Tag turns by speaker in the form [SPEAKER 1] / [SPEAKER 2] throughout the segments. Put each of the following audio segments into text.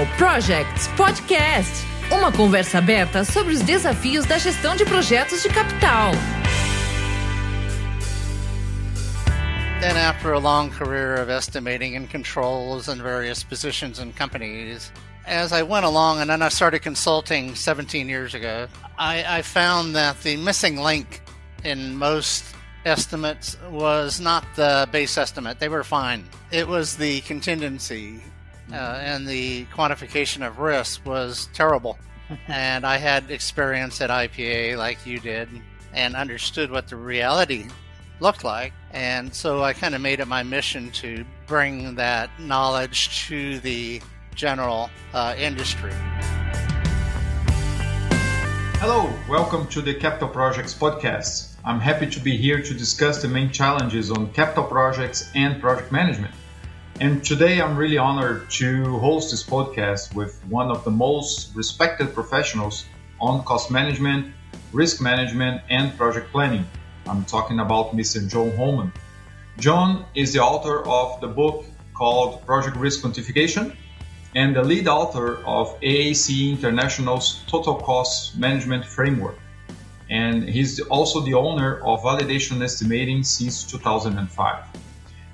[SPEAKER 1] Capital Projects Podcast uma conversa aberta sobre os desafios da gestão de projetos de capital.
[SPEAKER 2] Then, after a long career of estimating and controls in various positions in companies, as I went along and then I started consulting 17 years ago, I, I found that the missing link in most estimates was not the base estimate. They were fine. It was the contingency uh, and the quantification of risk was terrible. and I had experience at IPA like you did and understood what the reality looked like. And so I kind of made it my mission to bring that knowledge to the general uh, industry.
[SPEAKER 3] Hello, welcome to the Capital Projects podcast. I'm happy to be here to discuss the main challenges on capital projects and project management. And today I'm really honored to host this podcast with one of the most respected professionals on cost management, risk management, and project planning. I'm talking about Mr. John Hollmann. John is the author of the book called Project Risk Quantification and the lead author of AACE International's Total Cost Management Framework. And he's also the owner of Validation Estimating since 2005.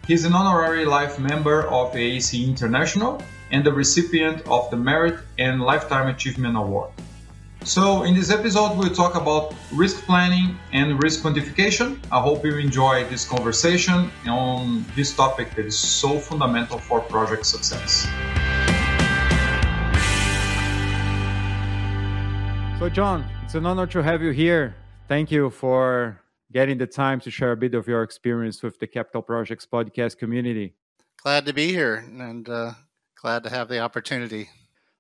[SPEAKER 3] He's an honorary life member of AACE International and the recipient of the Merit and Lifetime Achievement Award. So, in this episode, we'll talk about risk planning and risk quantification. I hope you enjoy this conversation on this topic that is so fundamental for project success. So, John, it's an honor to have you here. Thank you for getting the time to share a bit of your experience with the Capital Projects podcast community.
[SPEAKER 2] Glad to be here and uh, glad to have the opportunity.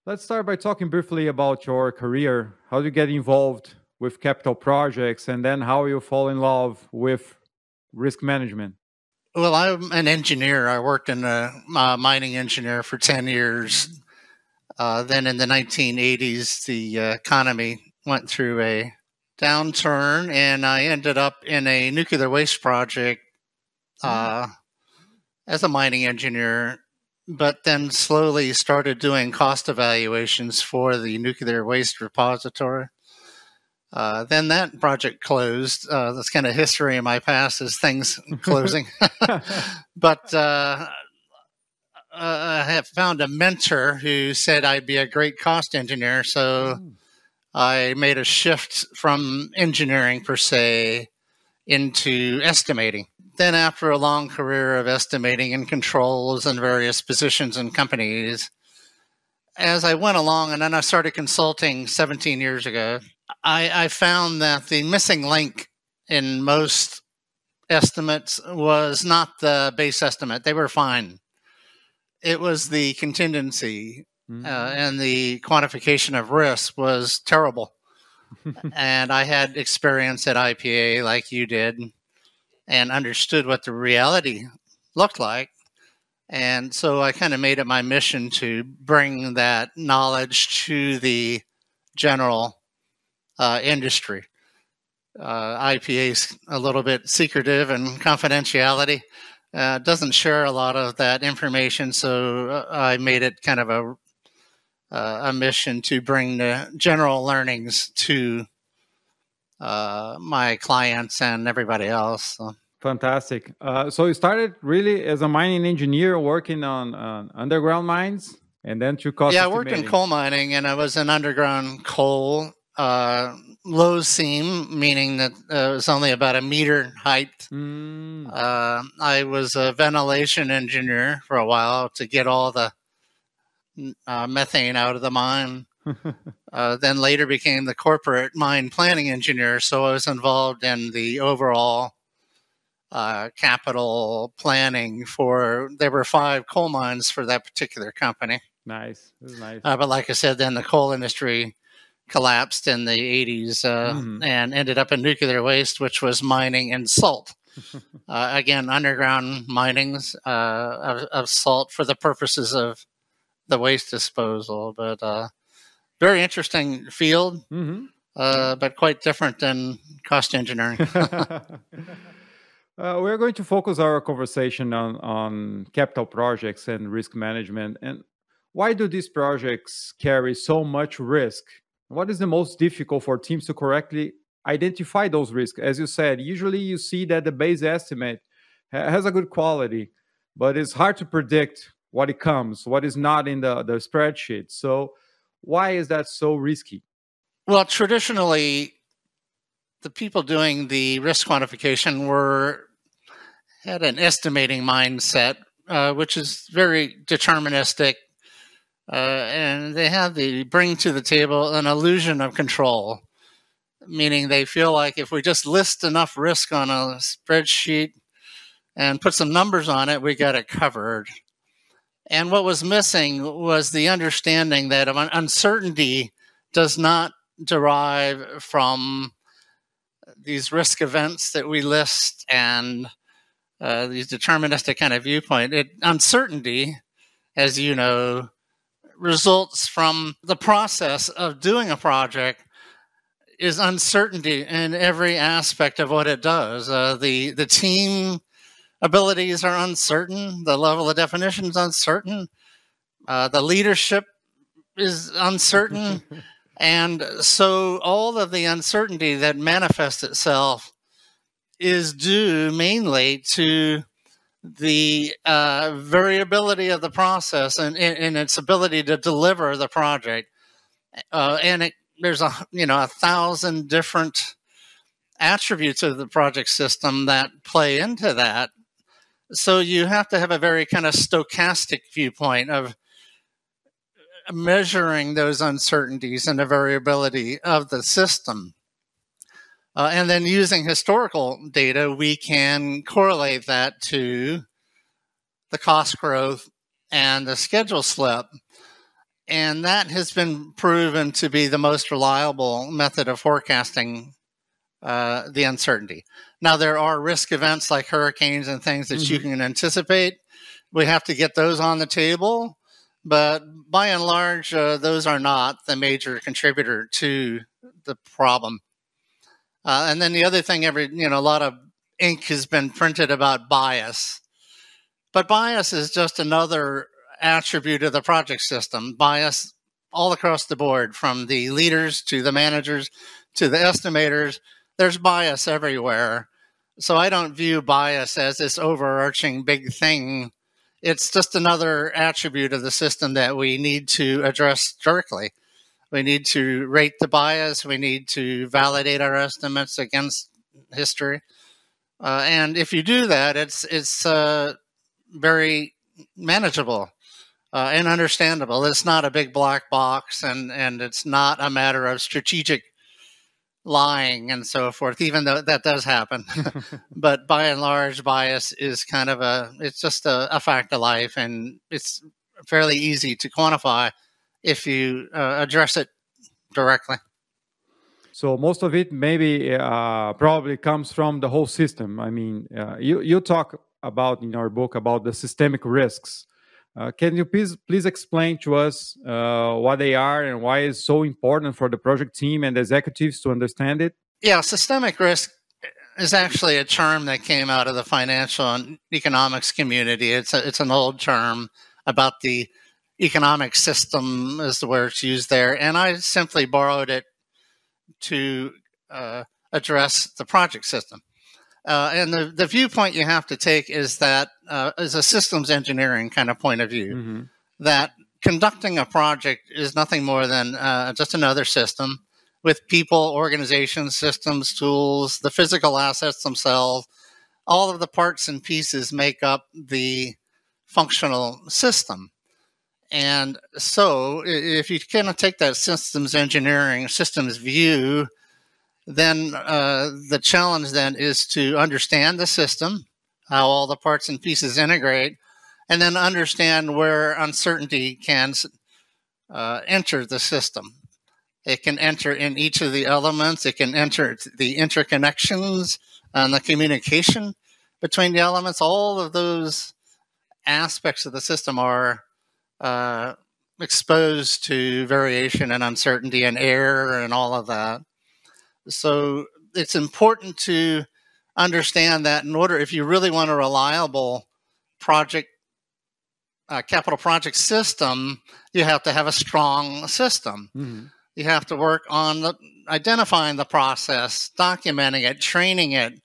[SPEAKER 3] Let's start by talking briefly about your career. How do you get involved with capital projects and then how you fall in love with risk management?
[SPEAKER 2] Well, I'm an engineer. I worked in a uh, mining engineer for 10 years. Uh, then in the 1980s, the uh, economy went through a downturn, and I ended up in a nuclear waste project mm-hmm. uh, as a mining engineer, but then slowly started doing cost evaluations for the nuclear waste repository. Uh, then that project closed. Uh, that's kind of history in my past is things closing. but uh, uh, I have found a mentor who said I'd be a great cost engineer. So mm. I made a shift from engineering per se into estimating. Then, after a long career of estimating and controls in various positions in companies, as I went along and then I started consulting 17 years ago, I, I found that the missing link in most estimates was not the base estimate. They were fine. It was the contingency mm-hmm. uh, and the quantification of risk was terrible. and I had experience at IPA like you did and understood what the reality looked like. And so I kind of made it my mission to bring that knowledge to the general uh, industry. Uh, IPA is a little bit secretive and confidentiality. Uh, doesn't share a lot of that information, so uh, I made it kind of a uh, a mission to bring the general learnings to uh, my clients and everybody else. So.
[SPEAKER 3] Fantastic. Uh, so you started really as a mining engineer working on underground mines and then to cost
[SPEAKER 2] Yeah, I worked in coal mining and I was in underground coal. Uh, low seam, meaning that uh, it was only about a meter height. Mm. Uh, I was a ventilation engineer for a while to get all the uh, methane out of the mine. uh, then later became the corporate mine planning engineer. So I was involved in the overall uh, capital planning for. There were five coal mines for that particular company.
[SPEAKER 3] Nice, nice.
[SPEAKER 2] Uh, but like I said, then the coal industry collapsed in the 80s uh, mm-hmm. and ended up in nuclear waste, which was mining and salt. Uh, again, underground minings uh, of, of, salt for the purposes of the waste disposal. But uh, very interesting field, mm-hmm. uh, but quite different than cost engineering. uh,
[SPEAKER 3] we're going to focus our conversation on, on capital projects and risk management. And why do these projects carry so much risk? What is the most difficult for teams to correctly identify those risks? As you said, usually you see that the base estimate has a good quality, but it's hard to predict what it comes, what is not in the, the spreadsheet. So, why is that so risky?
[SPEAKER 2] Well, traditionally, the people doing the risk quantification were had an estimating mindset, uh, which is very deterministic, uh, and they have the bring to the table an illusion of control, meaning they feel like if we just list enough risk on a spreadsheet and put some numbers on it, we got it covered. And what was missing was the understanding that uncertainty does not derive from these risk events that we list and uh, these deterministic kind of viewpoint. It, uncertainty, as you know, results from the process of doing a project is uncertainty in every aspect of what it does. Uh, the the team abilities are uncertain. The level of definition is uncertain. Uh, the leadership is uncertain. and so all of the uncertainty that manifests itself is due mainly to the uh, variability of the process and, and, its ability to deliver the project. Uh, and it, there's a you know a thousand different attributes of the project system that play into that so you have to have a very kind of stochastic viewpoint of measuring those uncertainties and the variability of the system. Uh, and then using historical data, we can correlate that to the cost growth and the schedule slip. And that has been proven to be the most reliable method of forecasting uh, the uncertainty. Now, there are risk events like hurricanes and things that mm-hmm. you can anticipate. We have to get those on the table. But by and large, uh, those are not the major contributor to the problem. Uh, and then the other thing, every you know, a lot of ink has been printed about bias, but bias is just another attribute of the project system. Bias all across the board, from the leaders to the managers to the estimators there's bias everywhere. So I don't view bias as this overarching big thing. It's just another attribute of the system that we need to address directly. We need to rate the bias. We need to validate our estimates against history. Uh, and if you do that, it's it's uh, very manageable uh, and understandable. It's not a big black box, and and it's not a matter of strategic lying and so forth, even though that does happen. but by and large, bias is kind of a, it's just a, a, fact of life and it's fairly easy to quantify if you uh, address it directly.
[SPEAKER 3] So most of it maybe uh, probably comes from the whole system. I mean, uh, you, you talk about in our book about the systemic risks uh, can you please please explain to us uh, what they are and why it's so important for the project team and executives to understand it?
[SPEAKER 2] Yeah, systemic risk is actually a term that came out of the financial and economics community. It's a, it's an old term about the economic system, is the word it's used there, and I simply borrowed it to uh, address the project system. Uh, and the, the viewpoint you have to take is that uh, is a systems engineering kind of point of view mm-hmm. that conducting a project is nothing more than uh, just another system with people, organizations, systems, tools, the physical assets themselves. All of the parts and pieces make up the functional system. And so, if you kind of take that systems engineering, systems view, then uh, the challenge then is to understand the system, how all the parts and pieces integrate, and then understand where uncertainty can uh, enter the system. It can enter in each of the elements. It can enter the interconnections and the communication between the elements. All of those aspects of the system are uh, exposed to variation and uncertainty and error and all of that. So it's important to understand that in order, if you really want a reliable project uh, capital project system, you have to have a strong system. Mm-hmm. You have to work on the, identifying the process, documenting it, training it,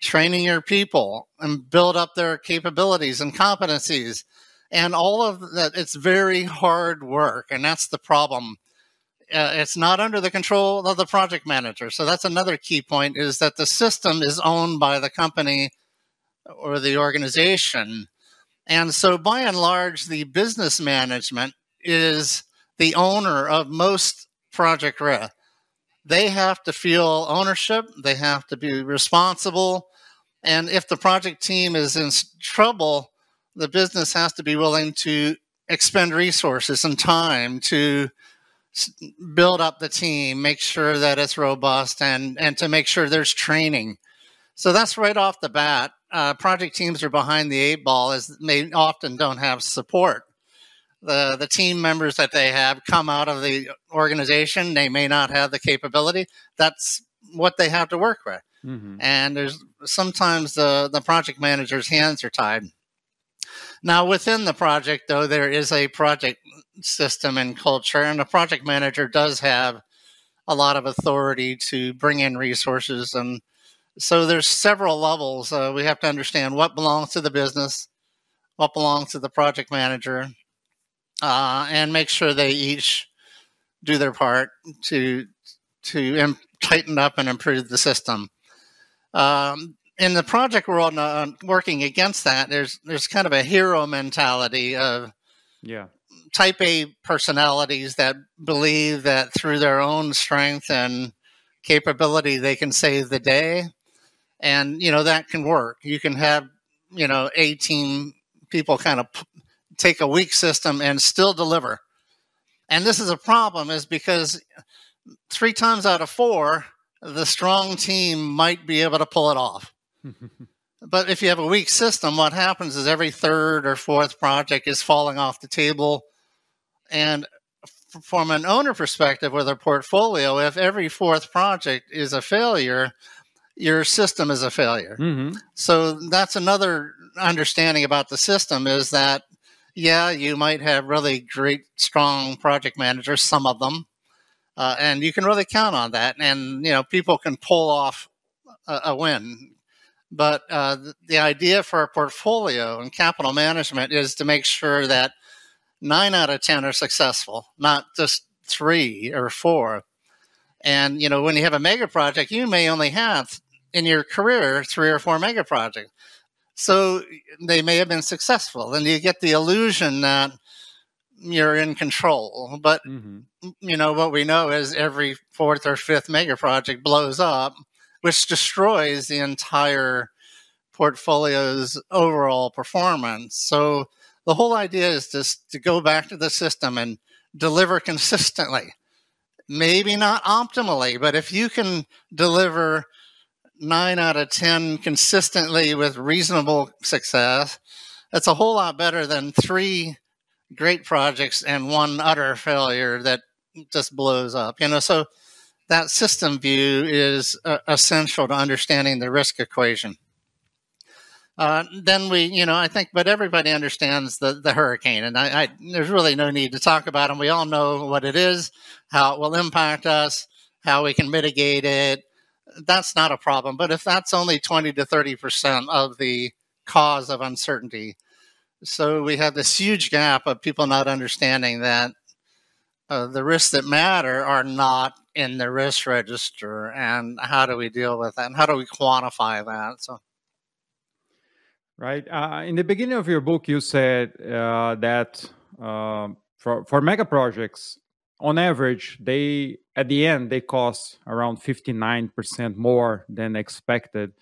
[SPEAKER 2] training your people, and build up their capabilities and competencies. And all of that, it's very hard work. And that's the problem. Uh, it's not under the control of the project manager. So that's another key point is that the system is owned by the company or the organization. And so by and large, the business management is the owner of most project risk. They have to feel ownership, they have to be responsible. And if the project team is in trouble, the business has to be willing to expend resources and time to build up the team, make sure that it's robust, and, and to make sure there's training. So that's right off the bat. Uh, project teams are behind the eight ball as they often don't have support the the team members that they have come out of the organization. They may not have the capability. That's what they have to work with. Mm-hmm. And there's sometimes the the project manager's hands are tied. Now within the project, though, there is a project system and culture, and the project manager does have a lot of authority to bring in resources and so there's several levels uh, we have to understand what belongs to the business what belongs to the project manager uh, and make sure they each do their part to to tighten up and improve the system. Um, in the project world, uh, working against that, there's there's kind of a hero mentality of
[SPEAKER 3] yeah
[SPEAKER 2] type A personalities that believe that through their own strength and capability they can save the day, and you know that can work. You can have you know 18 people kind of take a weak system and still deliver. And this is a problem is because three times out of four, the strong team might be able to pull it off. But if you have a weak system, what happens is every third or fourth project is falling off the table. And from an owner perspective with a portfolio, if every fourth project is a failure, your system is a failure. Mm-hmm. So that's another understanding about the system is that yeah, you might have really great, strong project managers, some of them, uh, and you can really count on that. And you know, people can pull off a, a win. But uh, the, the idea for a portfolio and capital management is to make sure that nine out of ten are successful, not just three or four. And you know, when you have a mega project, you may only have in your career three or four mega projects. So they may have been successful, and you get the illusion that you're in control. But mm-hmm. you know what we know is every fourth or fifth mega project blows up, which destroys the entire portfolio's overall performance. So the whole idea is just to go back to the system and deliver consistently. Maybe not optimally, but if you can deliver nine out of 10 consistently with reasonable success, that's a whole lot better than three great projects and one utter failure that just blows up. You know, so that system view is uh, essential to understanding the risk equation. Uh, then we, you know, I think, but everybody understands the, the hurricane, and I, I, there's really no need to talk about it. We all know what it is, how it will impact us, how we can mitigate it, that's not a problem. But if that's only 20 to 30% of the cause of uncertainty, so we have this huge gap of people not understanding that uh, the risks that matter are not in the risk register. And how do we deal with that? And how do we quantify that? So.
[SPEAKER 3] Right. Uh, in the beginning of your book, you said uh, that uh, for, for mega projects, on average, they at the end they cost around 59% more than expected.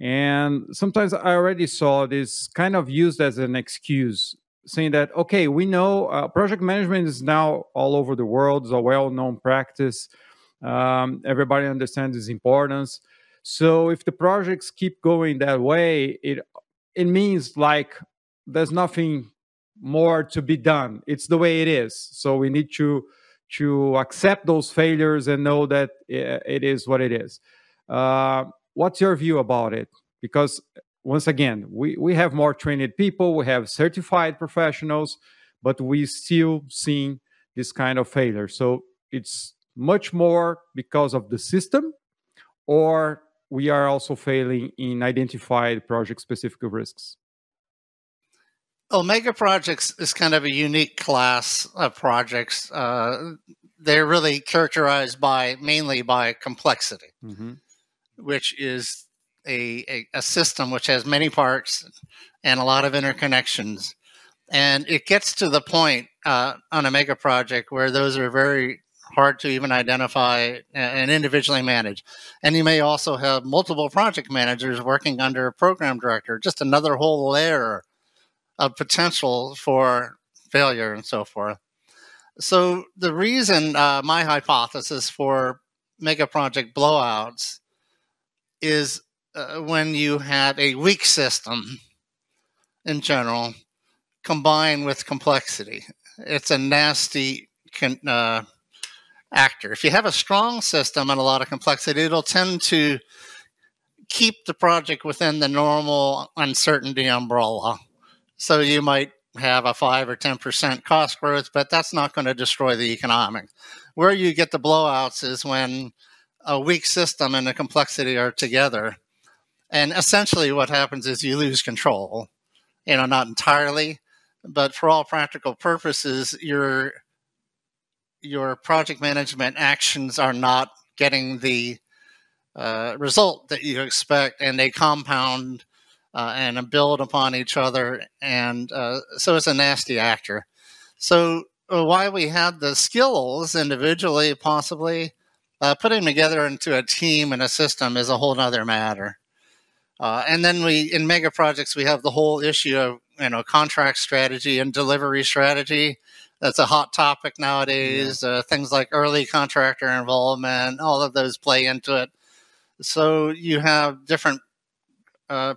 [SPEAKER 3] And sometimes I already saw this kind of used as an excuse, saying that, okay, we know uh, project management is now all over the world, it's a well known practice. Um, everybody understands its importance. So if the projects keep going that way, it it means like there's nothing more to be done. It's the way it is. So we need to to accept those failures and know that it is what it is. Uh, what's your view about it? Because once again, we, we have more trained people, we have certified professionals, but we still seeing this kind of failure. So it's much more because of the system, or we are also failing in identified project specific risks.
[SPEAKER 2] Omega projects is kind of a unique class of projects. Uh, they're really characterized by mainly by complexity, mm-hmm. which is a, a, system which has many parts and a lot of interconnections. And it gets to the point uh, on a mega project where those are very hard to even identify and individually manage. And you may also have multiple project managers working under a program director, just another whole layer of potential for failure and so forth. So, the reason uh, my hypothesis for mega project blowouts is uh, when you have a weak system in general combined with complexity. It's a nasty con- uh, actor. If you have a strong system and a lot of complexity, it'll tend to keep the project within the normal uncertainty umbrella. So you might have a 5 or 10% cost growth, but that's not going to destroy the economics. Where you get the blowouts is when a weak system and the complexity are together and essentially, what happens is you lose control. You know, not entirely, but for all practical purposes, your your project management actions are not getting the uh, result that you expect, and they compound uh, and build upon each other, and uh, so it's a nasty actor. So, uh, why we have the skills individually, possibly uh, putting together into a team and a system is a whole other matter. Uh, and then we, in mega projects, we have the whole issue of you know contract strategy and delivery strategy. That's a hot topic nowadays. Yeah. Uh, things like early contractor involvement, all of those play into it. So you have different uh,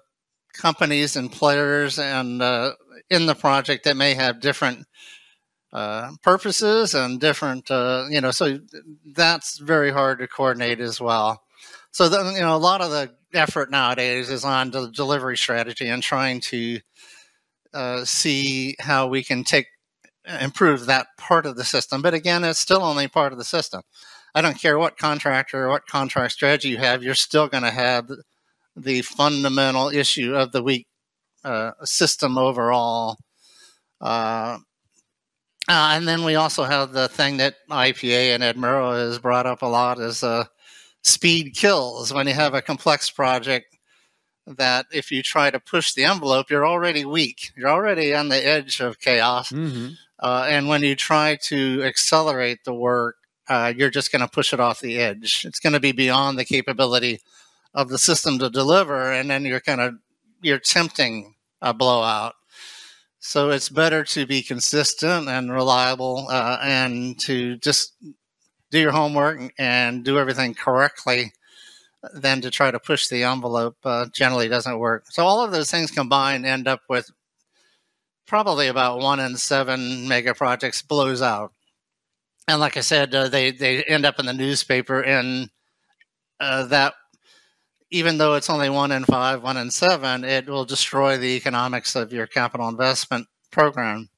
[SPEAKER 2] companies and players and uh, in the project that may have different uh, purposes and different, uh, you know, so that's very hard to coordinate as well. So, the, you know, a lot of the effort nowadays is on the delivery strategy and trying to uh, see how we can take improve that part of the system. But again, it's still only part of the system. I don't care what contractor or what contract strategy you have, you're still going to have the fundamental issue of the weak uh, system overall. Uh, uh, and then we also have the thing that IPA and Ed Merrow has brought up a lot is uh, speed kills when you have a complex project that if you try to push the envelope, you're already weak. You're already on the edge of chaos. Mm-hmm. Uh, and when you try to accelerate the work, uh, you're just going to push it off the edge. It's going to be beyond the capability of the system to deliver, and then you're kind of you're tempting a blowout. So it's better to be consistent and reliable, uh, and to just do your homework and do everything correctly than to try to push the envelope uh, generally doesn't work. So all of those things combined end up with probably about one in seven mega projects blows out. And like I said, uh, they they end up in the newspaper, and uh, that even though it's only one in five, one in seven, it will destroy the economics of your capital investment program.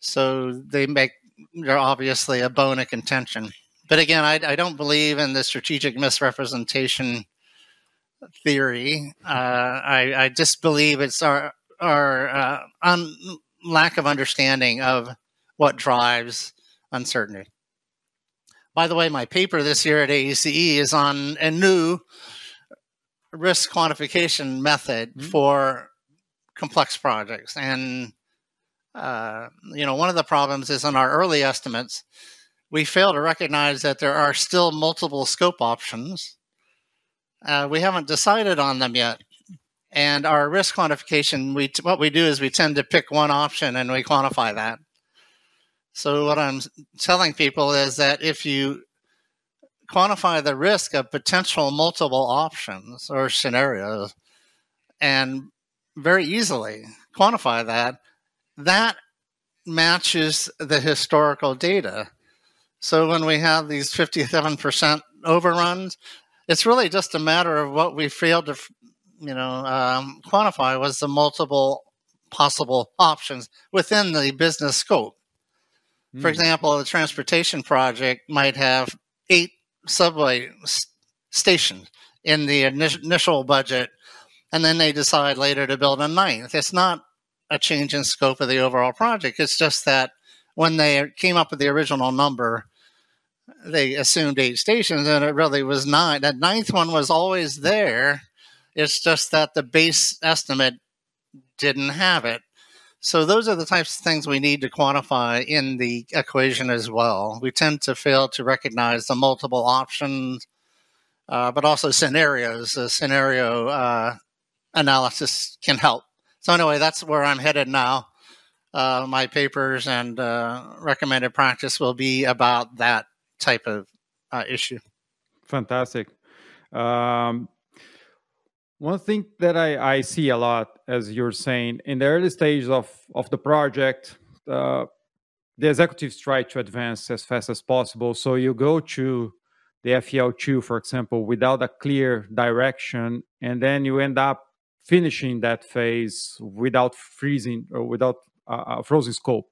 [SPEAKER 2] So they make they're obviously a bone of contention. But again, I, I don't believe in the strategic misrepresentation theory. Uh, I, I, just believe it's our our uh, un, lack of understanding of what drives uncertainty. By the way, my paper this year at AACE is on a new risk quantification method mm-hmm. for complex projects, and uh, you know, one of the problems is in our early estimates, we fail to recognize that there are still multiple scope options. Uh, we haven't decided on them yet. And our risk quantification, we what we do is we tend to pick one option and we quantify that. So what I'm telling people is that if you quantify the risk of potential multiple options or scenarios and very easily quantify that, that matches the historical data. So when we have these 57% overruns, it's really just a matter of what we failed to you know, um, quantify was the multiple possible options within the business scope. Mm. For hmm. example, the transportation project might have eight subway s- stations in the initial budget, and then they decide later to build a ninth. It's not a change in scope of the overall project. It's just that when they came up with the original number, they assumed eight stations, and it really was nine. That ninth one was always there. It's just that the base estimate didn't have it. So those are the types of things we need to quantify in the equation as well. We tend to fail to recognize the multiple options, uh, but also scenarios. The scenario uh, analysis can help. So anyway, that's where I'm headed now. Uh, my papers and uh, recommended practice will be about that type of uh, issue.
[SPEAKER 3] Fantastic. Um, one thing that I, I see a lot, as you're saying, in the early stages of, of the project, uh, the executives try to advance as fast as possible. So you go to the FEL2, for example, without a clear direction, and then you end up finishing that phase without freezing or without a frozen scope.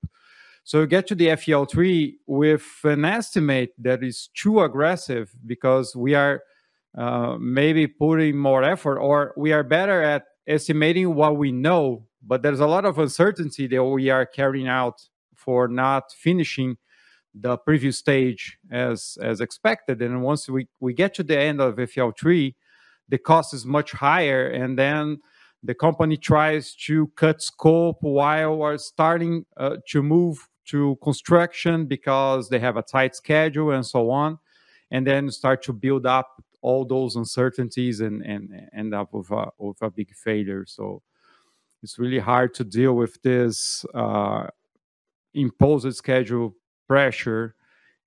[SPEAKER 3] So you get to the FEL3 with an estimate that is too aggressive because we are uh, maybe putting more effort or we are better at estimating what we know, but there's a lot of uncertainty that we are carrying out for not finishing the previous stage as as expected. And once we, we get to the end of FEL3, the cost is much higher and then the company tries to cut scope while we're starting uh, to move to construction because they have a tight schedule and so on and then start to build up all those uncertainties and and end up with a with a big failure. So it's really hard to deal with this uh, imposed schedule pressure.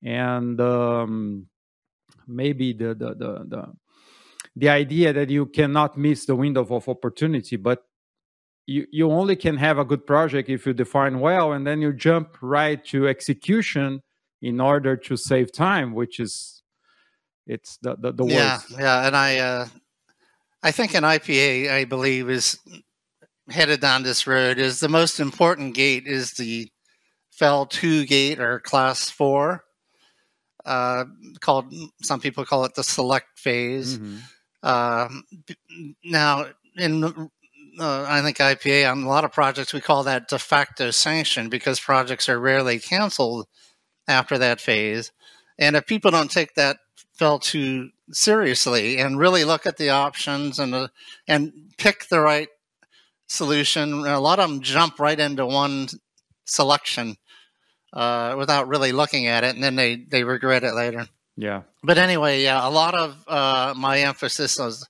[SPEAKER 3] And um, maybe the the the, the the idea that you cannot miss the window of opportunity but you, you only can have a good project if you define well and then you jump right to execution in order to save time which is it's the the, the
[SPEAKER 2] yeah
[SPEAKER 3] worst.
[SPEAKER 2] yeah and i uh i think an ipa i believe is headed down this road is the most important gate is the fel 2 gate or class 4 uh, called some people call it the select phase mm-hmm. Uh, now in uh, I think IPA on a lot of projects we call that de facto sanction because projects are rarely canceled after that phase. And if people don't take that FEL too seriously and really look at the options and uh, and pick the right solution, a lot of them jump right into one selection uh, without really looking at it, and then they they regret it later.
[SPEAKER 3] Yeah.
[SPEAKER 2] But anyway, yeah, a lot of uh, my emphasis is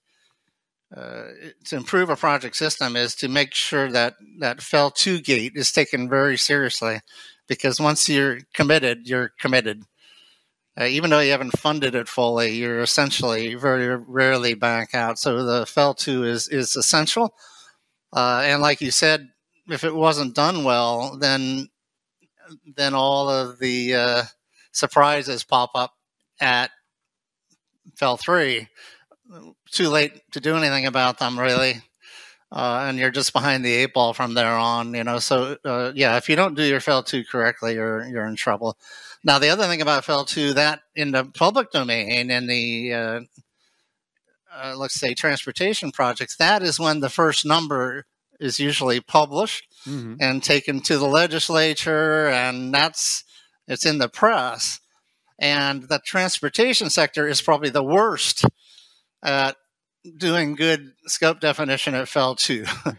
[SPEAKER 2] uh, to improve a project system is to make sure that that FEL two gate is taken very seriously, because once you're committed, you're committed. Uh, even though you haven't funded it fully, you're essentially very rarely back out. So the FEL two is is essential. Uh, and like you said, if it wasn't done well, then then all of the uh, surprises pop up at FEL three too late to do anything about them, really. Uh, and you're just behind the eight ball from there on, you know. So, uh, yeah, if you don't do your FEL two correctly, you're you're in trouble. Now, the other thing about FEL two that in the public domain, in the uh, uh, let's say transportation projects, that is when the first number is usually published mm-hmm. and taken to the legislature, and that's it's in the press. And the transportation sector is probably the worst at doing good scope definition at FEL two. uh,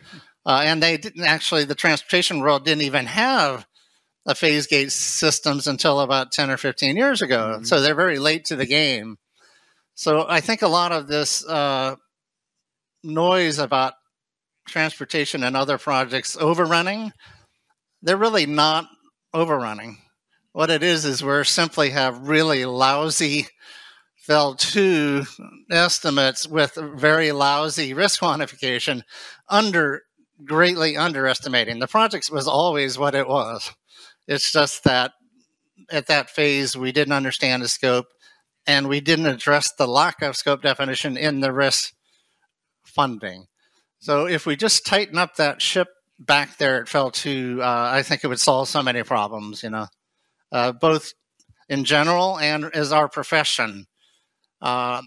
[SPEAKER 2] and they didn't actually, the transportation world didn't even have a phase gate systems until about 10 or 15 years ago. Mm-hmm. So they're very late to the game. So I think a lot of this uh, noise about transportation and other projects overrunning, they're really not overrunning. What it is is we're simply have really lousy FEL two estimates with very lousy risk quantification, under greatly underestimating. The project was always what it was. It's just that at that phase we didn't understand the scope and we didn't address the lack of scope definition in the risk funding. So if we just tighten up that ship back there it FEL two, uh, I think it would solve so many problems, you know, uh, both in general and as our profession. Uh,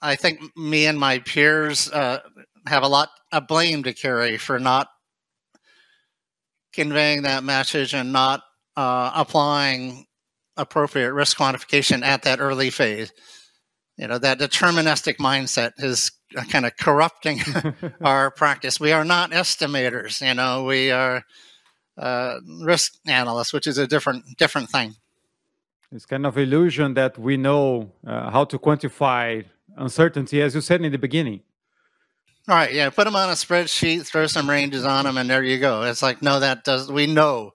[SPEAKER 2] I think me and my peers uh, have a lot of blame to carry for not conveying that message and not uh, applying appropriate risk quantification at that early phase. You know, that deterministic mindset is kind of corrupting our practice. We are not estimators, you know, we are uh, risk analyst, which is a different different thing.
[SPEAKER 3] It's kind of illusion that we know uh, how to quantify uncertainty, as you said in the beginning.
[SPEAKER 2] All right, yeah, put them on a spreadsheet, throw some ranges on them, and there you go. It's like, no, that does. We know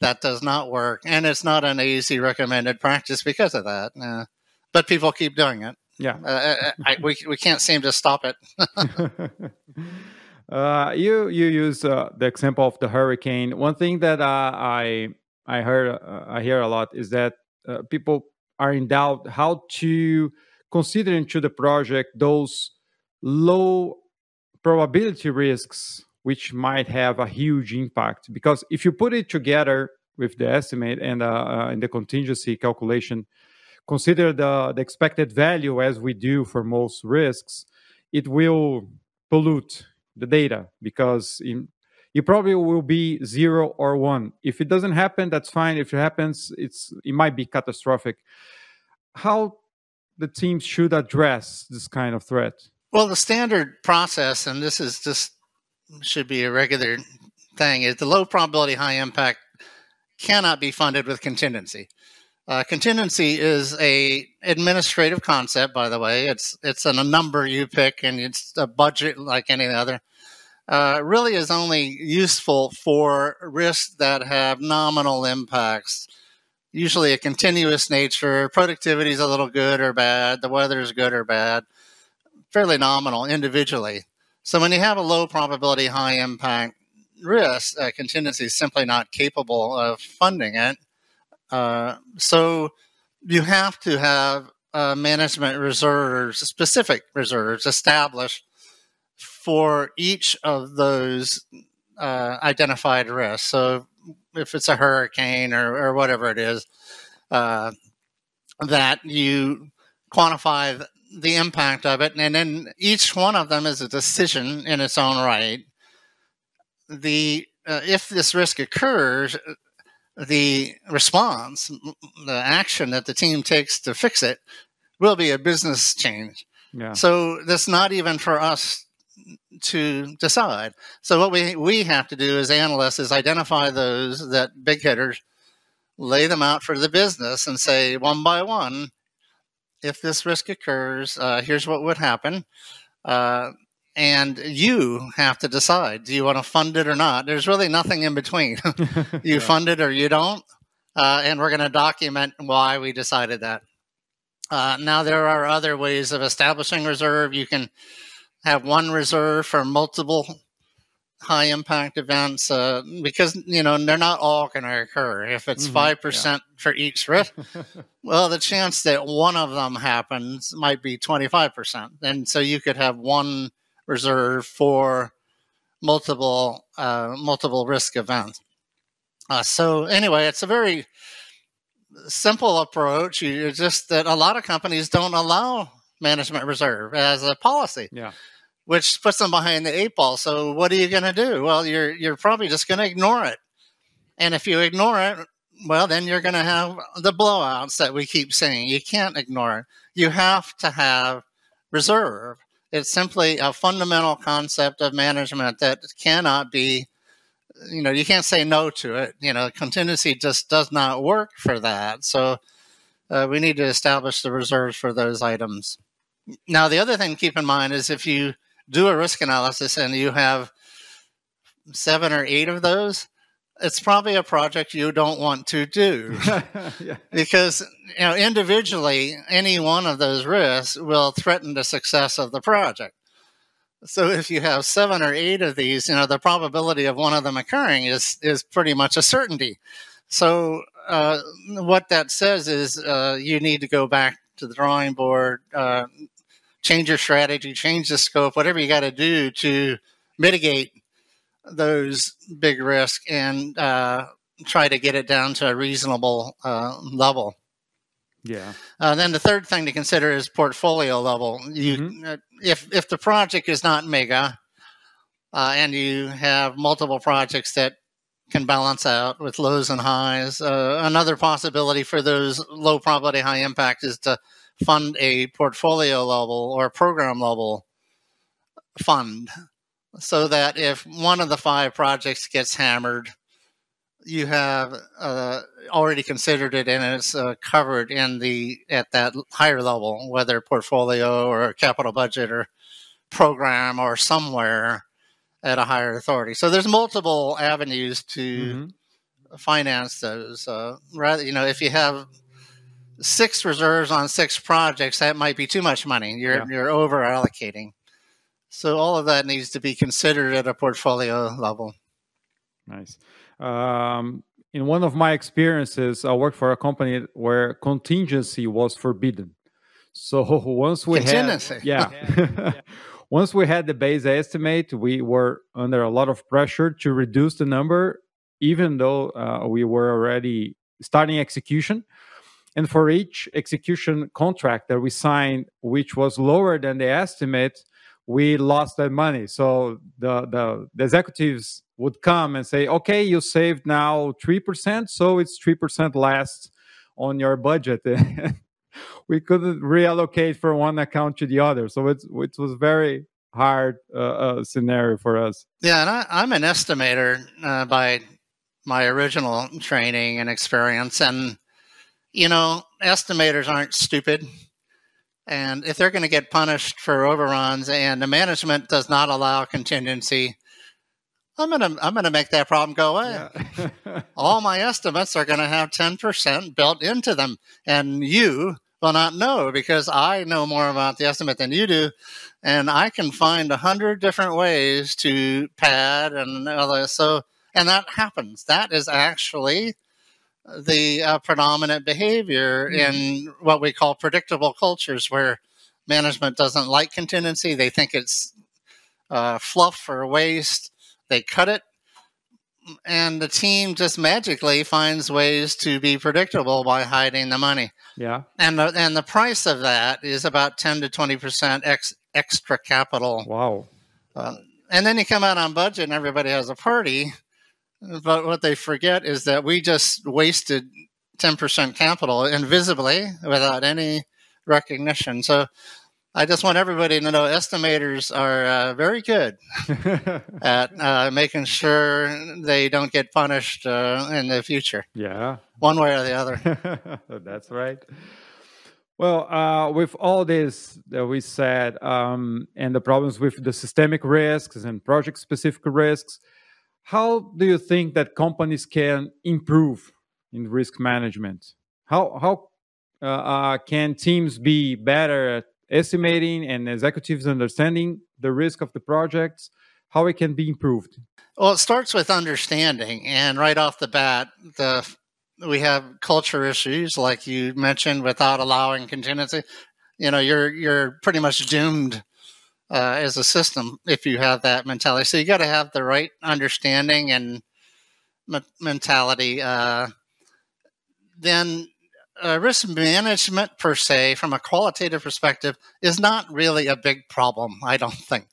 [SPEAKER 2] that does not work, and it's not an easy recommended practice because of that. Uh, but people keep doing it.
[SPEAKER 3] Yeah,
[SPEAKER 2] uh, uh I, we we can't seem to stop it.
[SPEAKER 3] uh, you you use uh, the example of the hurricane. One thing that uh, I I heard uh, I hear a lot is that people are in doubt how to consider into the project those low probability risks which might have a huge impact because if you put it together with the estimate and uh, uh, in the contingency calculation consider the, the expected value as we do for most risks it will pollute the data because in, it probably will be zero or one. If it doesn't happen that's fine. If it happens it's it might be catastrophic. How the teams should address this kind of threat?
[SPEAKER 2] Well, the standard process, and this is just should be a regular thing, is the low probability, high impact cannot be funded with contingency. Uh, contingency is a administrative concept, by the way. It's it's a number you pick, and it's a budget like any other. Uh, really is only useful for risks that have nominal impacts. Usually, a continuous nature. Productivity is a little good or bad. The weather is good or bad fairly nominal individually. So when you have a low probability, high impact risk, uh, contingency is simply not capable of funding it. Uh, so you have to have uh, management reserves, specific reserves established for each of those uh, identified risks. So if it's a hurricane or, or whatever it is, uh, that you quantify the impact of it, and then each one of them is a decision in its own right. The uh, if this risk occurs, the response, the action that the team takes to fix it, will be a business change. Yeah. So that's not even for us to decide. So what we we have to do as analysts is identify those that big hitters, lay them out for the business, and say one by one if this risk occurs, uh, here's what would happen. Uh, and you have to decide do you want to fund it or not? There's really nothing in between. you yeah. fund it or you don't. Uh, and we're going to document why we decided that. Uh, now, there are other ways of establishing reserve. You can have one reserve for multiple high impact events uh, because you know they're not all going to occur. If it's 5 mm-hmm, percent yeah. for each risk, well, the chance that one of them happens might be twenty five percent, and so you could have one reserve for multiple uh, multiple risk events. Uh, so anyway, it's a very simple approach. You just that a lot of companies don't allow management reserve as a policy.
[SPEAKER 3] Yeah
[SPEAKER 2] which puts them behind the eight ball. So what are you going to do? Well, you're you're probably just going to ignore it. And if you ignore it, well, then you're going to have the blowouts that we keep saying. You can't ignore it. You have to have reserve. It's simply a fundamental concept of management that cannot be, you know, you can't say no to it. You know, contingency just does not work for that. So uh, we need to establish the reserves for those items. Now, the other thing to keep in mind is if you do a risk analysis and you have seven or eight of those, it's probably a project you don't want to do. Yeah. because you know individually any one of those risks will threaten the success of the project. So if you have seven or eight of these you know the probability of one of them occurring is is pretty much a certainty. So uh, what that says is uh, you need to go back to the drawing board uh, change your strategy, change the scope, whatever you got to do to mitigate those big risks and uh, try to get it down to a reasonable uh, level.
[SPEAKER 3] Yeah.
[SPEAKER 2] Uh, then the third thing to consider is portfolio level. You, mm-hmm. if if the project is not mega, uh, and you have multiple projects that can balance out with lows and highs. Uh, another possibility for those low probability, high impact is to fund a portfolio level or program level fund so that if one of the five projects gets hammered, you have uh, already considered it and it's uh, covered in the at that higher level, whether portfolio or capital budget or program or somewhere at a higher authority. So there's multiple avenues to mm-hmm. finance those. Uh, rather, you know, if you have six reserves on six projects, that might be too much money. You're yeah. you're over allocating. So all of that needs to be considered at a portfolio level.
[SPEAKER 3] Nice. Um, in one of my experiences, I worked for a company where contingency was forbidden. So once we
[SPEAKER 2] contingency.
[SPEAKER 3] had, yeah. yeah. once we had the base estimate, we were under a lot of pressure to reduce the number, even though uh, we were already starting execution. And for each execution contract that we signed, which was lower than the estimate, we lost that money. So the, the, the executives would come and say, okay, you saved now 3%, so it's 3% less on your budget. we couldn't reallocate from one account to the other. So it, it was very hard uh, uh, scenario for us.
[SPEAKER 2] Yeah, and I, am an estimator uh, by my original training and experience. And, you know, estimators aren't stupid. And if they're going to get punished for overruns and the management does not allow contingency, I'm gonna I'm gonna make that problem go away. Yeah. All my estimates are gonna have ten percent built into them, and you will not know because I know more about the estimate than you do, and I can find a hundred different ways to pad and other. So, and that happens. That is actually the uh, predominant behavior mm-hmm. in what we call predictable cultures, where management doesn't like contingency. They think it's uh, fluff or waste. They cut it and the team just magically finds ways to be predictable by hiding the money.
[SPEAKER 3] Yeah.
[SPEAKER 2] And the, and the price of that is about 10 to 20% ex, extra capital.
[SPEAKER 3] Wow.
[SPEAKER 2] Uh, and then you come out on budget and everybody has a party. But what they forget is that we just wasted 10% capital invisibly without any recognition. So I just want everybody to know estimators are uh, very good at uh, making sure they don't get punished uh, in the future.
[SPEAKER 3] Yeah.
[SPEAKER 2] One way or the other.
[SPEAKER 3] That's right. Well, uh, with all this that we said um, and the problems with the systemic risks and project specific risks, how do you think that companies can improve in risk management? How, how uh, uh, can teams be better at estimating and executives understanding the risk of the projects, how it can be improved?
[SPEAKER 2] Well, it starts with understanding, and right off the bat, the we have culture issues, like you mentioned, without allowing contingency. You know, you're you're pretty much doomed uh, as a system if you have that mentality. So you got to have the right understanding and mentality. Uh, then uh, risk management per se, from a qualitative perspective, is not really a big problem. I don't think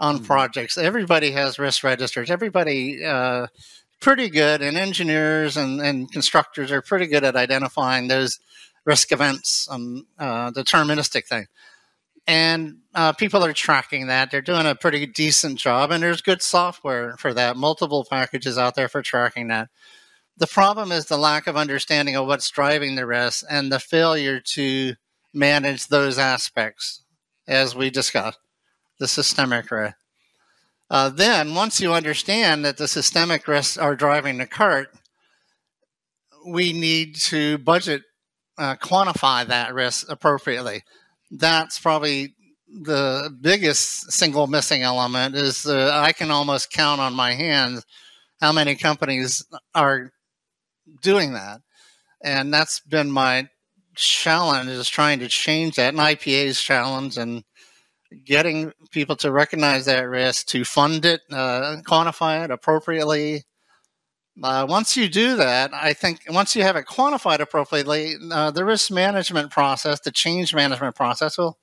[SPEAKER 2] on mm-hmm. projects. Everybody has risk registers. Everybody uh, pretty good, and engineers and, and constructors are pretty good at identifying those risk events, um, uh, deterministic thing. And uh, people are tracking that. They're doing a pretty decent job, and there's good software for that. Multiple packages out there for tracking that. The problem is the lack of understanding of what's driving the risk and the failure to manage those aspects, as we discussed, the systemic risk. Uh, then, once you understand that the systemic risks are driving the cart, we need to budget, uh, quantify that risk appropriately. That's probably the biggest single missing element. Is uh, I can almost count on my hands how many companies are doing that. And that's been my challenge is trying to change that and IPA's challenge and getting people to recognize that risk, to fund it, uh, quantify it appropriately. Uh, once you do that, I think once you have it quantified appropriately, uh, the risk management process, the change management process, will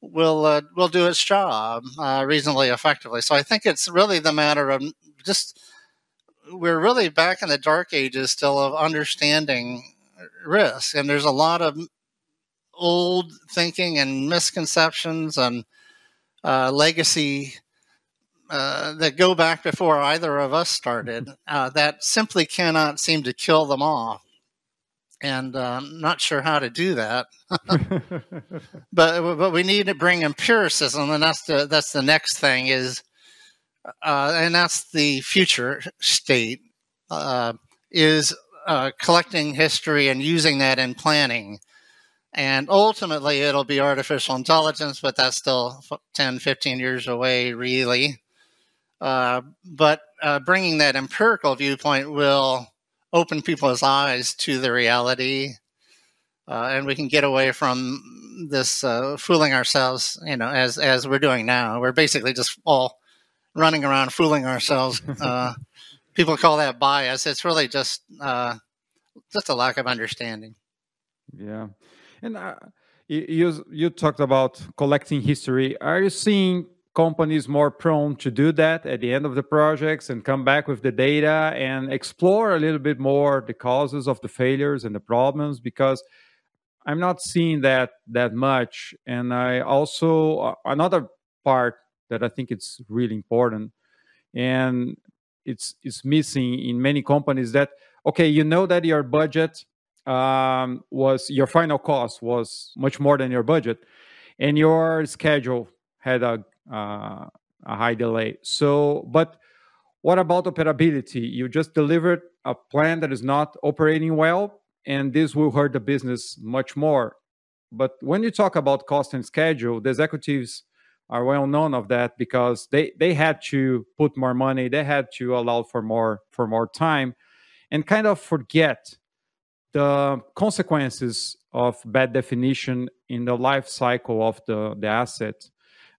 [SPEAKER 2] will uh, will do its job uh, reasonably effectively. So I think it's really the matter of just we're really back in the dark ages still of understanding risk, and there's a lot of old thinking and misconceptions and uh, legacy uh, that go back before either of us started uh, that simply cannot seem to kill them off. And uh, I'm not sure how to do that, but but we need to bring empiricism, and that's the that's the next thing is, uh, and that's the future state uh, is collecting history and using that in planning and ultimately, it'll be artificial intelligence, but that's still 10, 15 years away, really. Uh, but uh, bringing that empirical viewpoint will open people's eyes to the reality. Uh, and we can get away from this uh, fooling ourselves, you know, as as we're doing now. We're basically just all running around fooling ourselves. Uh, people call that bias. It's really just uh, just a lack of understanding.
[SPEAKER 3] Yeah. And uh, you you talked about collecting history. Are you seeing companies more prone to do that at the end of the projects and come back with the data and explore a little bit more the causes of the failures and the problems? Because I'm not seeing that that much. And I also uh, another part that I think it's really important, and it's it's missing in many companies that okay, you know that your budget um, was your final cost was much more than your budget, and your schedule had a Uh, a high delay. So, but what about operability? You just delivered a plan that is not operating well, and this will hurt the business much more. But when you talk about cost and schedule, the executives are well known of that because they they had to put more money, they had to allow for more for more time, and kind of forget the consequences of bad definition in the life cycle of the, the asset.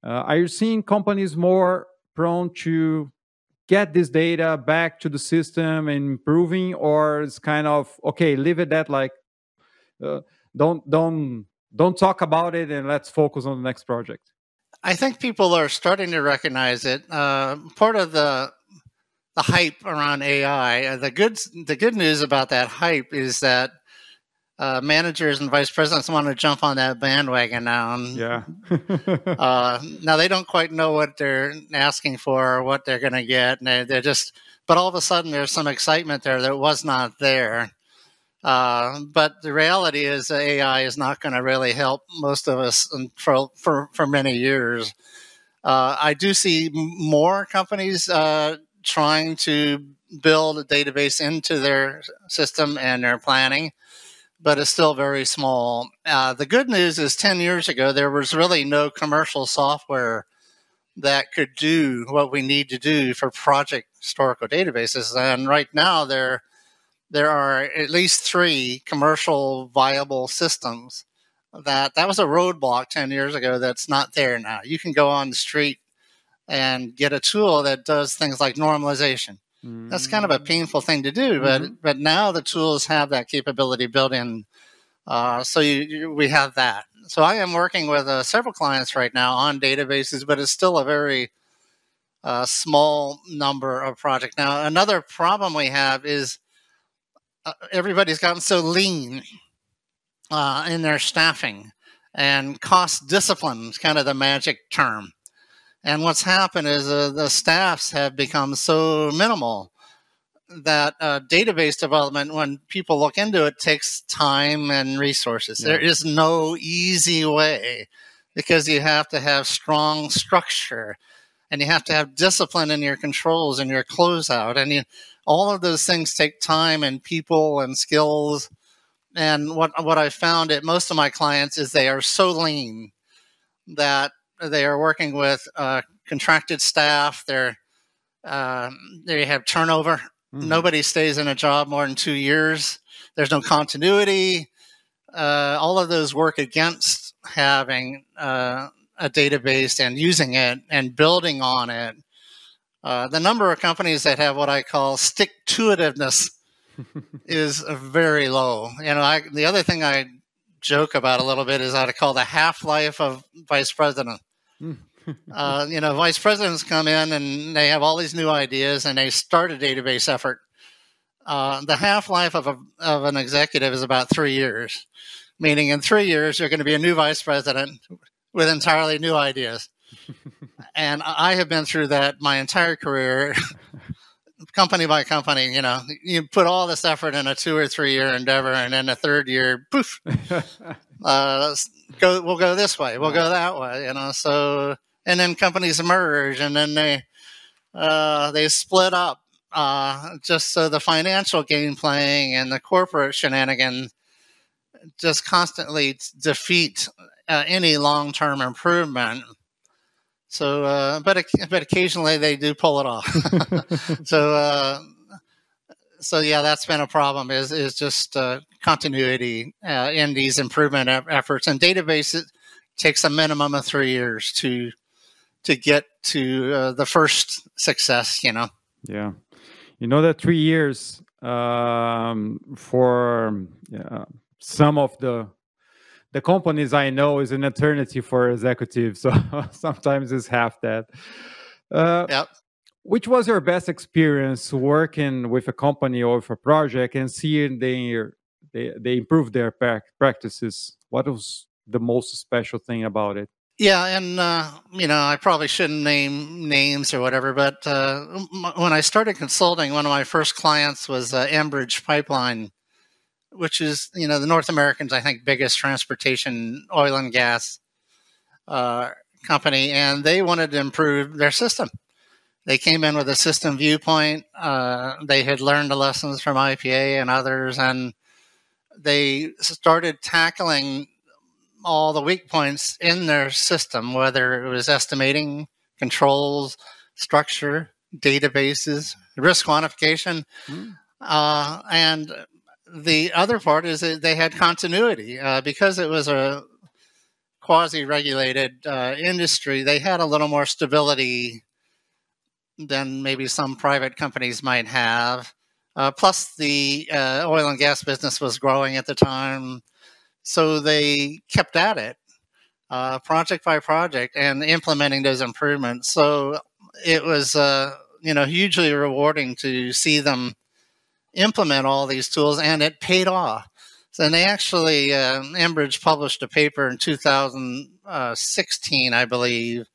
[SPEAKER 3] Uh, are you seeing companies more prone to get this data back to the system and improving, or it's kind of okay, leave it that like uh, don't don't don't talk about it and let's focus on the next project?
[SPEAKER 2] I think people are starting to recognize it. Uh, part of the the hype around AI. Uh, the good the good news about that hype is that uh, managers and vice presidents want to jump on that bandwagon now. And,
[SPEAKER 3] yeah.
[SPEAKER 2] uh, now they don't quite know what they're asking for or what they're going to get, and they, they're just. But all of a sudden, there's some excitement there that was not there. Uh, but the reality is, AI is not going to really help most of us for for for many years. Uh, I do see more companies uh, trying to build a database into their system and their planning, but it's still very small. Uh, the good news is 10 years ago, there was really no commercial software that could do what we need to do for project historical databases. And right now, there, there are at least three commercial viable systems that that was a roadblock 10 years ago that's not there now. You can go on the street and get a tool that does things like normalization. Mm-hmm. That's kind of a mm. painful thing to do, but mm-hmm. but now the tools have that capability built in. Uh, so you, you, we have that. So I am working with uh, several clients right now on databases, but it's still a very uh, small number of projects. Now another problem we have is uh, everybody's gotten so lean uh, in their staffing, and cost discipline is kind of the magic term. And what's happened is uh, the staffs have become so minimal that uh, database development, when people look into it, takes time and resources. Yeah. There is no easy way because you have to have strong structure and you have to have discipline in your controls and your closeout. And you, all of those things take time and people and skills. And what, what I found at most of my clients is they are so lean that they are working with uh, contracted staff. They're uh, they have turnover. Mm-hmm. Nobody stays in a job more than two years. There's no continuity. Uh, all of those work against having uh, a database and using it and building on it, uh, the number of companies that have what I call stick to itiveness is very low. You know, I, the other thing I joke about a little bit is I call the half life of vice president. uh, you know, vice presidents come in and they have all these new ideas and they start a database effort. Uh, the half life of, a, of an executive is about three years, meaning in three years, you're going to be a new vice president with entirely new ideas. and I have been through that my entire career, company by company. You know, you put all this effort in a two or three year endeavor, and then the third year, poof, uh, go. We'll go this way. We'll go that way. You know, so and then companies merge, and then they uh, they split up. Uh, just so the financial game playing and the corporate shenanigans just constantly defeat uh, any long term improvement. So, uh, but but occasionally they do pull it off. so, uh, so yeah, that's been a problem. Is is just uh, continuity uh, in these improvement efforts, and databases takes a minimum of three years to to get to uh, the first success. You know.
[SPEAKER 3] Yeah, you know that three years um, for some of the the companies I know is an eternity for executives. So sometimes it's half that. Uh, yep. Which was your best experience working with a company or with a project and seeing they they, they improve their practices? What was the most special thing about it?
[SPEAKER 2] Yeah, and uh, you know, I probably shouldn't name names or whatever, but uh, when I started consulting, one of my first clients was uh, Enbridge Pipeline which is you know the North Americans I think biggest transportation oil and gas uh, company, and they wanted to improve their system. They came in with a system viewpoint. Uh, they had learned the lessons from IPA and others, and they started tackling all the weak points in their system, whether it was estimating, controls, structure, databases, risk quantification. Mm. Uh, and the other part is that they had continuity uh, because it was a quasi-regulated uh, industry. They had a little more stability than maybe some private companies might have. Uh, plus, the uh, oil and gas business was growing at the time, so they kept at it, uh, project by project, and implementing those improvements. So it was, uh, you know, hugely rewarding to see them implement all these tools, and it paid off. So, and they actually, uh, Enbridge published a paper in 2016, I believe,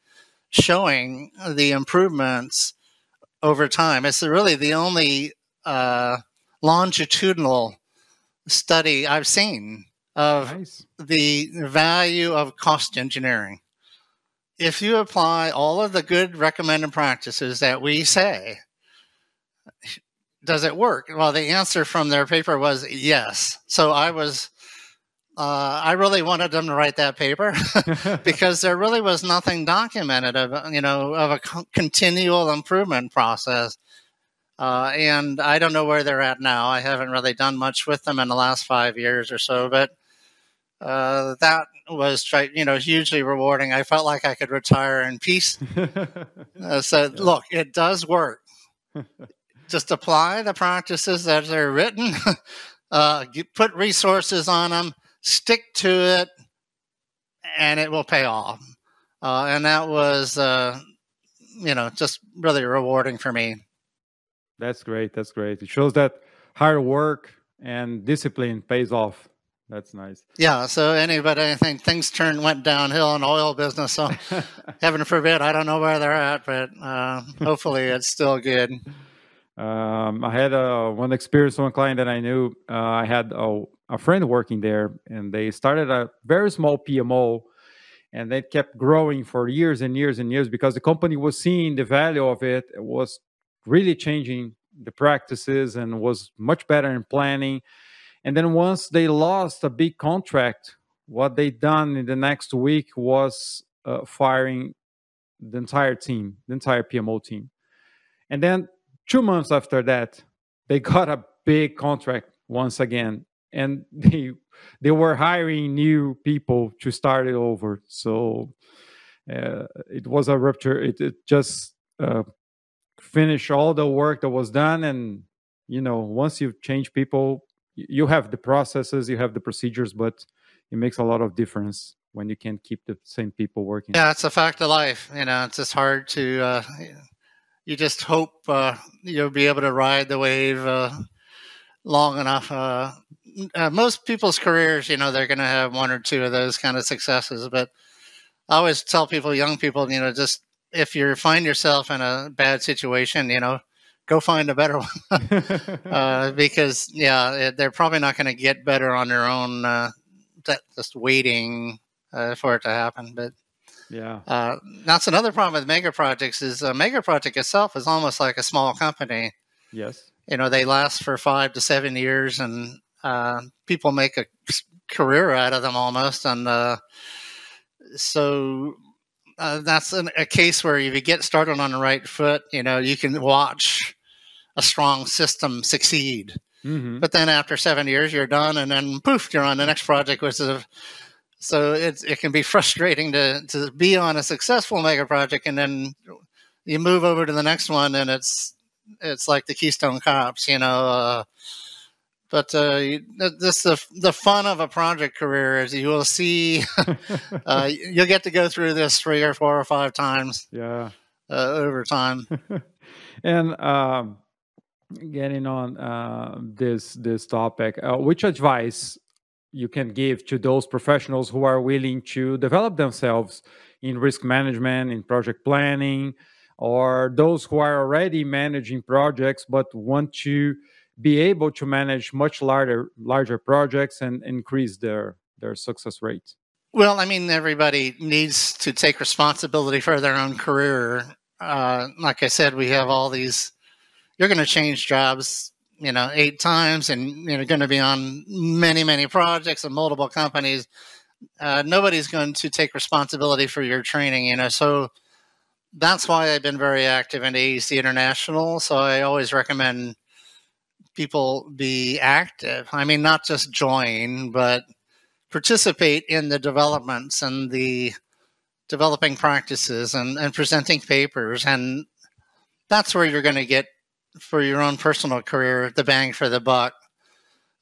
[SPEAKER 2] showing the improvements over time. It's really the only uh, longitudinal study I've seen of nice. the value of cost engineering. If you apply all of the good recommended practices that we say, does it work? Well, the answer from their paper was yes. So I was, uh, I really wanted them to write that paper because there really was nothing documented of, you know, of a continual improvement process. Uh, and I don't know where they're at now. I haven't really done much with them in the last five years or so, but uh, that was, you know, hugely rewarding. I felt like I could retire in peace. uh, so, look, it does work just apply the practices as they're written, uh, put resources on them, stick to it, and it will pay off. Uh, and that was, uh, you know, just really rewarding for me.
[SPEAKER 3] That's great. That's great. It shows that hard work and discipline pays off. That's nice.
[SPEAKER 2] Yeah. So anybody, I think things turned went downhill in the oil business. So heaven forbid, I don't know where they're at, but uh, hopefully it's still good.
[SPEAKER 3] Um, I had uh, one experience, one client that I knew. Uh, I had a, a, friend working there, and they started a very small PMO, and they kept growing for years and years and years because the company was seeing the value of it. It was really changing the practices and was much better in planning. And then once they lost a big contract, what they done in the next week was uh, firing the entire team, the entire PMO team. And then two months after that, they got a big contract once again, and they they were hiring new people to start it over. So uh, it was a rupture. It, it just uh, finished all the work that was done, and you know, once you change people, you have the processes, you have the procedures, but it makes a lot of difference when you can't keep the same people working.
[SPEAKER 2] Yeah, it's a fact of life. You know, it's just hard to. Uh, you just hope uh, you'll be able to ride the wave uh, long enough. Uh, uh, most people's careers, you know, they're going to have one or two of those kind of successes. But I always tell people, young people, you know, just if you find yourself in a bad situation, you know, go find a better one uh, because yeah, they're probably not going to get better on their own. Uh, just waiting uh, for it to happen, but
[SPEAKER 3] yeah,
[SPEAKER 2] uh, that's another problem with mega projects. Is a mega project itself is almost like a small company.
[SPEAKER 3] Yes,
[SPEAKER 2] you know they last for five to seven years, and uh, people make a career out of them almost, and uh, so uh, that's an, a case where if you get started on the right foot, you know, you can watch a strong system succeed. Mm-hmm. But then after seven years, you're done, and then poof, you're on the next project, which is so it it can be frustrating to to be on a successful mega project, and then you move over to the next one, and it's it's like the Keystone Cops, you know. Uh, but uh, this the the fun of a project career is you will see uh, you'll get to go through this three or four or five times.
[SPEAKER 3] Yeah,
[SPEAKER 2] uh, over time.
[SPEAKER 3] and um, getting on uh, this this topic, uh, which advice you can give to those professionals who are willing to develop themselves in risk management, in project planning, or those who are already managing projects but want to be able to manage much larger larger projects and increase their their success rate?
[SPEAKER 2] Well, I mean, everybody needs to take responsibility for their own career. Uh, like I said, we have all these. You're going to change jobs, you know, eight times, and you're going to be on many, many projects and multiple companies. Uh, nobody's going to take responsibility for your training, you know. So that's why I've been very active in AACE International. So I always recommend people be active. I mean, not just join, but participate in the developments and the developing practices and, and presenting papers. And that's where you're going to get, for your own personal career, the bang for the buck.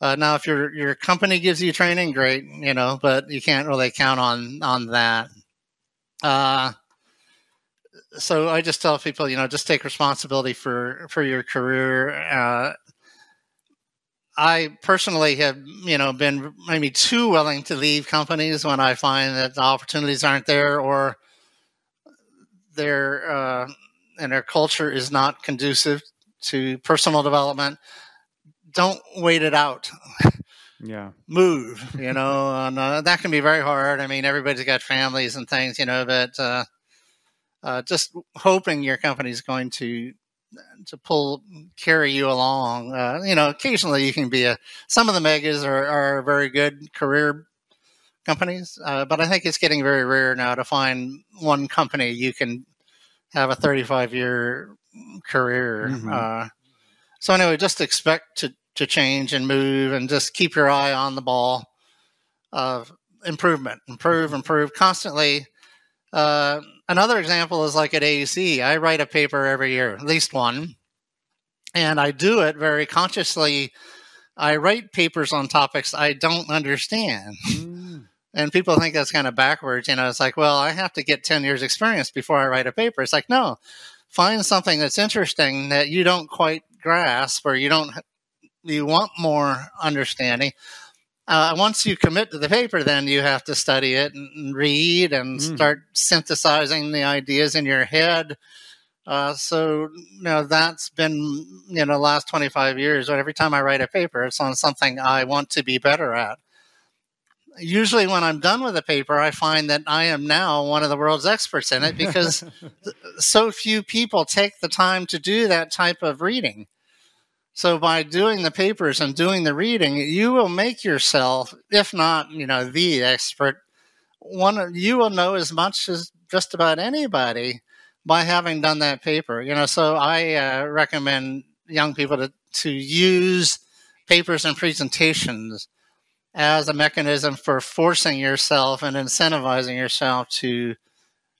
[SPEAKER 2] Uh, now, if your your company gives you training, great, you know, but you can't really count on on that. Uh, so I just tell people, you know, just take responsibility for for your career. Uh, I personally have, you know, been maybe too willing to leave companies when I find that the opportunities aren't there or their uh, and their culture is not conducive to personal development. Don't wait it out.
[SPEAKER 3] Yeah,
[SPEAKER 2] move. You know, and uh, that can be very hard. I mean, everybody's got families and things, you know, but uh, uh just hoping your company is going to to pull carry you along. Uh, you know, occasionally you can be a. Some of the megas are, are very good career companies, uh, but I think it's getting very rare now to find one company you can have a 35 year career. Mm-hmm. Uh, so anyway, just expect to to change and move, and just keep your eye on the ball of improvement, improve, improve constantly. Another example is like at AACE, I write a paper every year, at least one, and I do it very consciously. I write papers on topics I don't understand. Mm. And people think that's kind of backwards. You know, it's like, well, I have to get 10 years experience before I write a paper. It's like, no, find something that's interesting that you don't quite grasp or you don't, you want more understanding uh, once you commit to the paper, then you have to study it and read and mm. start synthesizing the ideas in your head. Uh, so, you know, that's been, you know, last 25 years. Every time I write a paper, it's on something I want to be better at. Usually, when I'm done with a paper, I find that I am now one of the world's experts in it because so few people take the time to do that type of reading. So by doing the papers and doing the reading, you will make yourself, if not, you know, the expert, one you will know as much as just about anybody by having done that paper. You know, so I uh, recommend young people to to use papers and presentations as a mechanism for forcing yourself and incentivizing yourself to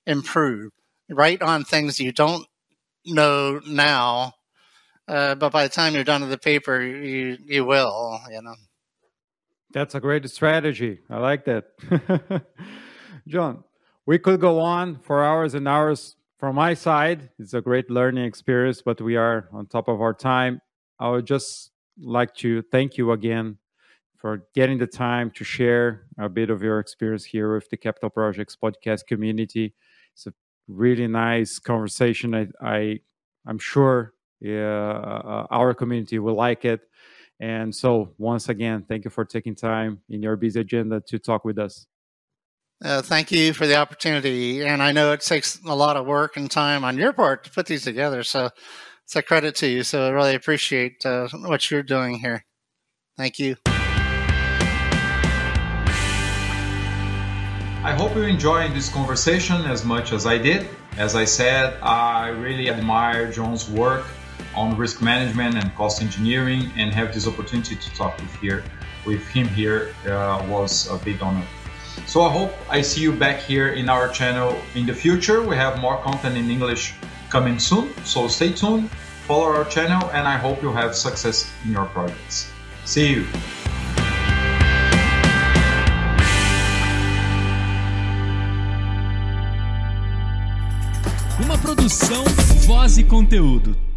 [SPEAKER 2] improve. Write on things you don't know now, uh, but by the time you're done with the paper, you you will. You know.
[SPEAKER 3] That's a great strategy. I like that, John. We could go on for hours and hours. From my side, it's a great learning experience, but we are on top of our time. I would just like to thank you again for getting the time to share a bit of your experience here with the Capital Projects podcast community. It's a really nice conversation. I, I I'm sure our community will like it. And so, once again, thank you for taking time in your busy agenda to talk with us.
[SPEAKER 2] Uh, thank you for the opportunity. And I know it takes a lot of work and time on your part to put these together. So it's a credit to you. So I really appreciate uh, what you're doing here. Thank you.
[SPEAKER 4] I hope you enjoyed this conversation as much as I did. As I said, I really admire John's work on risk management and cost engineering, and have this opportunity to talk with here with him here uh, was a big honor. So I hope I see you back here in our channel in the future. We have more content in English coming soon, so stay tuned, follow our channel, and I hope you have success in your projects. See you!
[SPEAKER 5] Uma produção, voz e conteúdo.